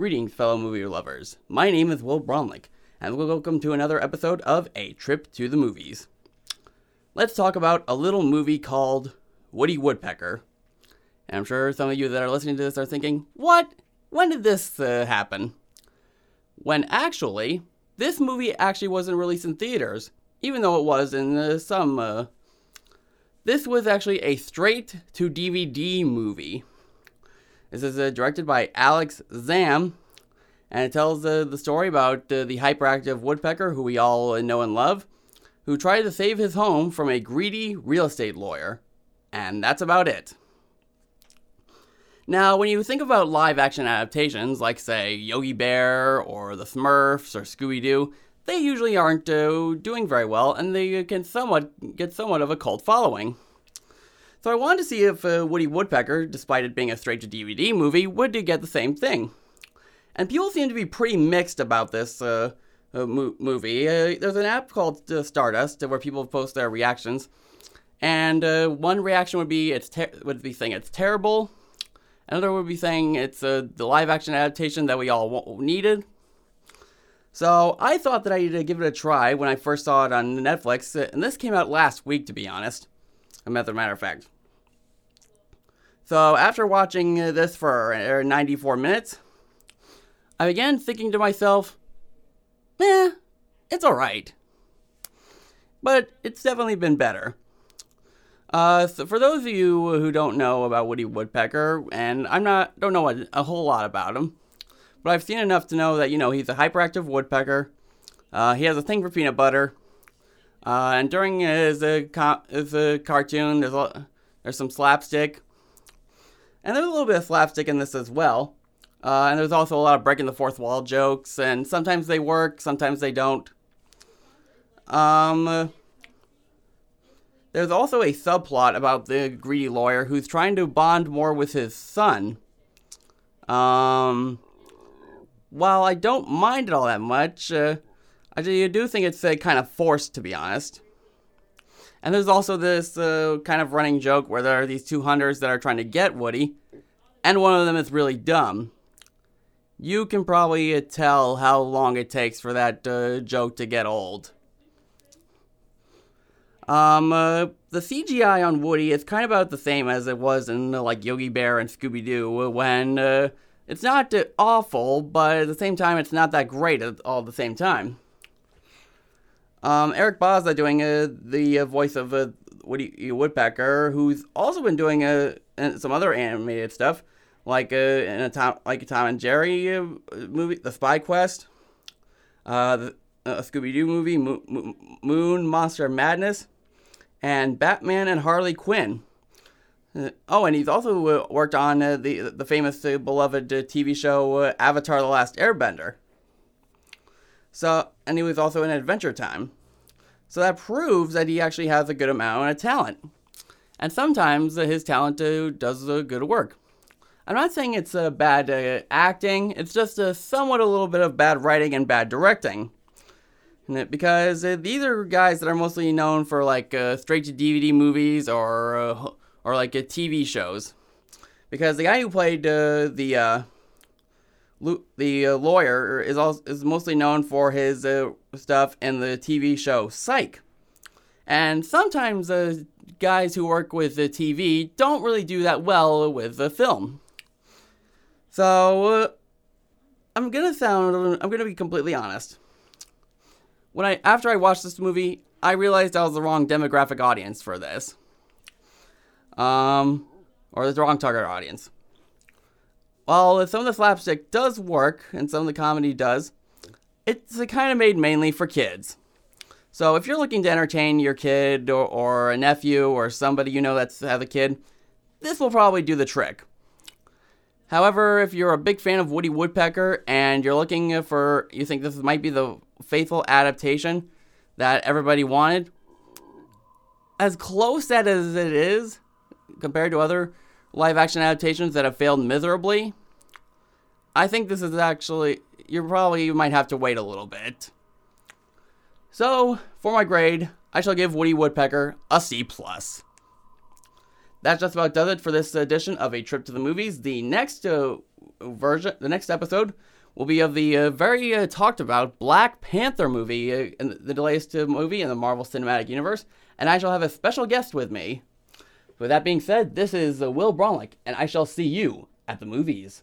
Greetings, fellow movie lovers. My name is Will Bromlick, and welcome to another episode of A Trip to the Movies. Let's talk about a little movie called Woody Woodpecker. And I'm sure some of you that are listening to this are thinking, what? When did this uh, happen? When actually, this movie actually wasn't released in theaters, even though it was in uh, some. Uh, this was actually a straight to DVD movie. This is uh, directed by Alex Zamm, and it tells uh, the story about uh, the hyperactive woodpecker who we all know and love, who tried to save his home from a greedy real estate lawyer. And that's about it. Now, when you think about live action adaptations, like, say, Yogi Bear or The Smurfs or Scooby Doo, they usually aren't uh, doing very well and they can somewhat get somewhat of a cult following. So I wanted to see if uh, Woody Woodpecker, despite it being a straight to DVD movie, would get the same thing. And people seem to be pretty mixed about this uh, uh, mo- movie. Uh, there's an app called uh, Stardust where people post their reactions, and uh, one reaction would be it's ter- would be saying it's terrible. Another would be saying it's the live action adaptation that we all needed. So I thought that I'd give it a try when I first saw it on Netflix, and this came out last week, to be honest. As a matter of fact. So after watching this for 94 minutes, I began thinking to myself, eh, it's alright. But it's definitely been better. Uh, so for those of you who don't know about Woody Woodpecker, and I'm not don't know a, a whole lot about him, but I've seen enough to know that you know he's a hyperactive woodpecker. Uh, he has a thing for peanut butter, uh, and during his uh, co- his uh, cartoon, there's a, there's some slapstick, and there's a little bit of slapstick in this as well. Uh, and there's also a lot of breaking the fourth wall jokes, and sometimes they work, sometimes they don't. Um, there's also a subplot about the greedy lawyer who's trying to bond more with his son. Um, while I don't mind it all that much, uh, I do think it's uh, kind of forced, to be honest. And there's also this uh, kind of running joke where there are these two hunters that are trying to get Woody, and one of them is really dumb. You can probably uh, tell how long it takes for that uh, joke to get old. Um, uh, the CGI on Woody is kind of about the same as it was in uh, like Yogi Bear and Scooby Doo when it's not awful, but at the same time, it's not that great at all the same time. Um, Eric Bauza doing the uh, voice of uh, Woody Woodpecker, who's also been doing uh, some other animated stuff, like in a Tom, like a Tom and Jerry movie, The Spy Quest, uh, the, a Scooby Doo movie, Mo- Mo- Moon Monster Madness, and Batman and Harley Quinn. Oh, and he's also worked on the the famous beloved TV show Avatar: The Last Airbender. So, and he was also in Adventure Time. So that proves that he actually has a good amount of talent. And sometimes his talent does good work. I'm not saying it's a bad acting. It's just a somewhat a little bit of bad writing and bad directing because uh, these are guys that are mostly known for like uh, straight to DVD movies or uh, or like TV shows. Because the guy who played uh, the uh, the uh, lawyer is also, is mostly known for his uh, stuff in the TV show Psych. And sometimes uh, guys who work with the TV don't really do that well with the film. So uh, I'm gonna sound I'm gonna be completely honest. When I after I watched this movie, I realized I was the wrong demographic audience for this um, or the wrong target audience. While some of the slapstick does work and some of the comedy does, it's kind of made mainly for kids. So if you're looking to entertain your kid or, or a nephew or somebody you know that's has a kid, this will probably do the trick. However, if you're a big fan of Woody Woodpecker and you're looking for, you think this might be the faithful adaptation that everybody wanted, as close that as it is, compared to other live action adaptations that have failed miserably, I think this is actually you probably you might have to wait a little bit. So, for my grade, I shall give Woody Woodpecker a C plus. that just about does it for this edition of a trip to the movies. The next uh, version, the next episode, will be of the uh, very uh, talked about Black Panther movie, uh, the latest movie in the Marvel Cinematic Universe, and I shall have a special guest with me. With that being said, this is uh, Will Bronlick, and I shall see you at the movies.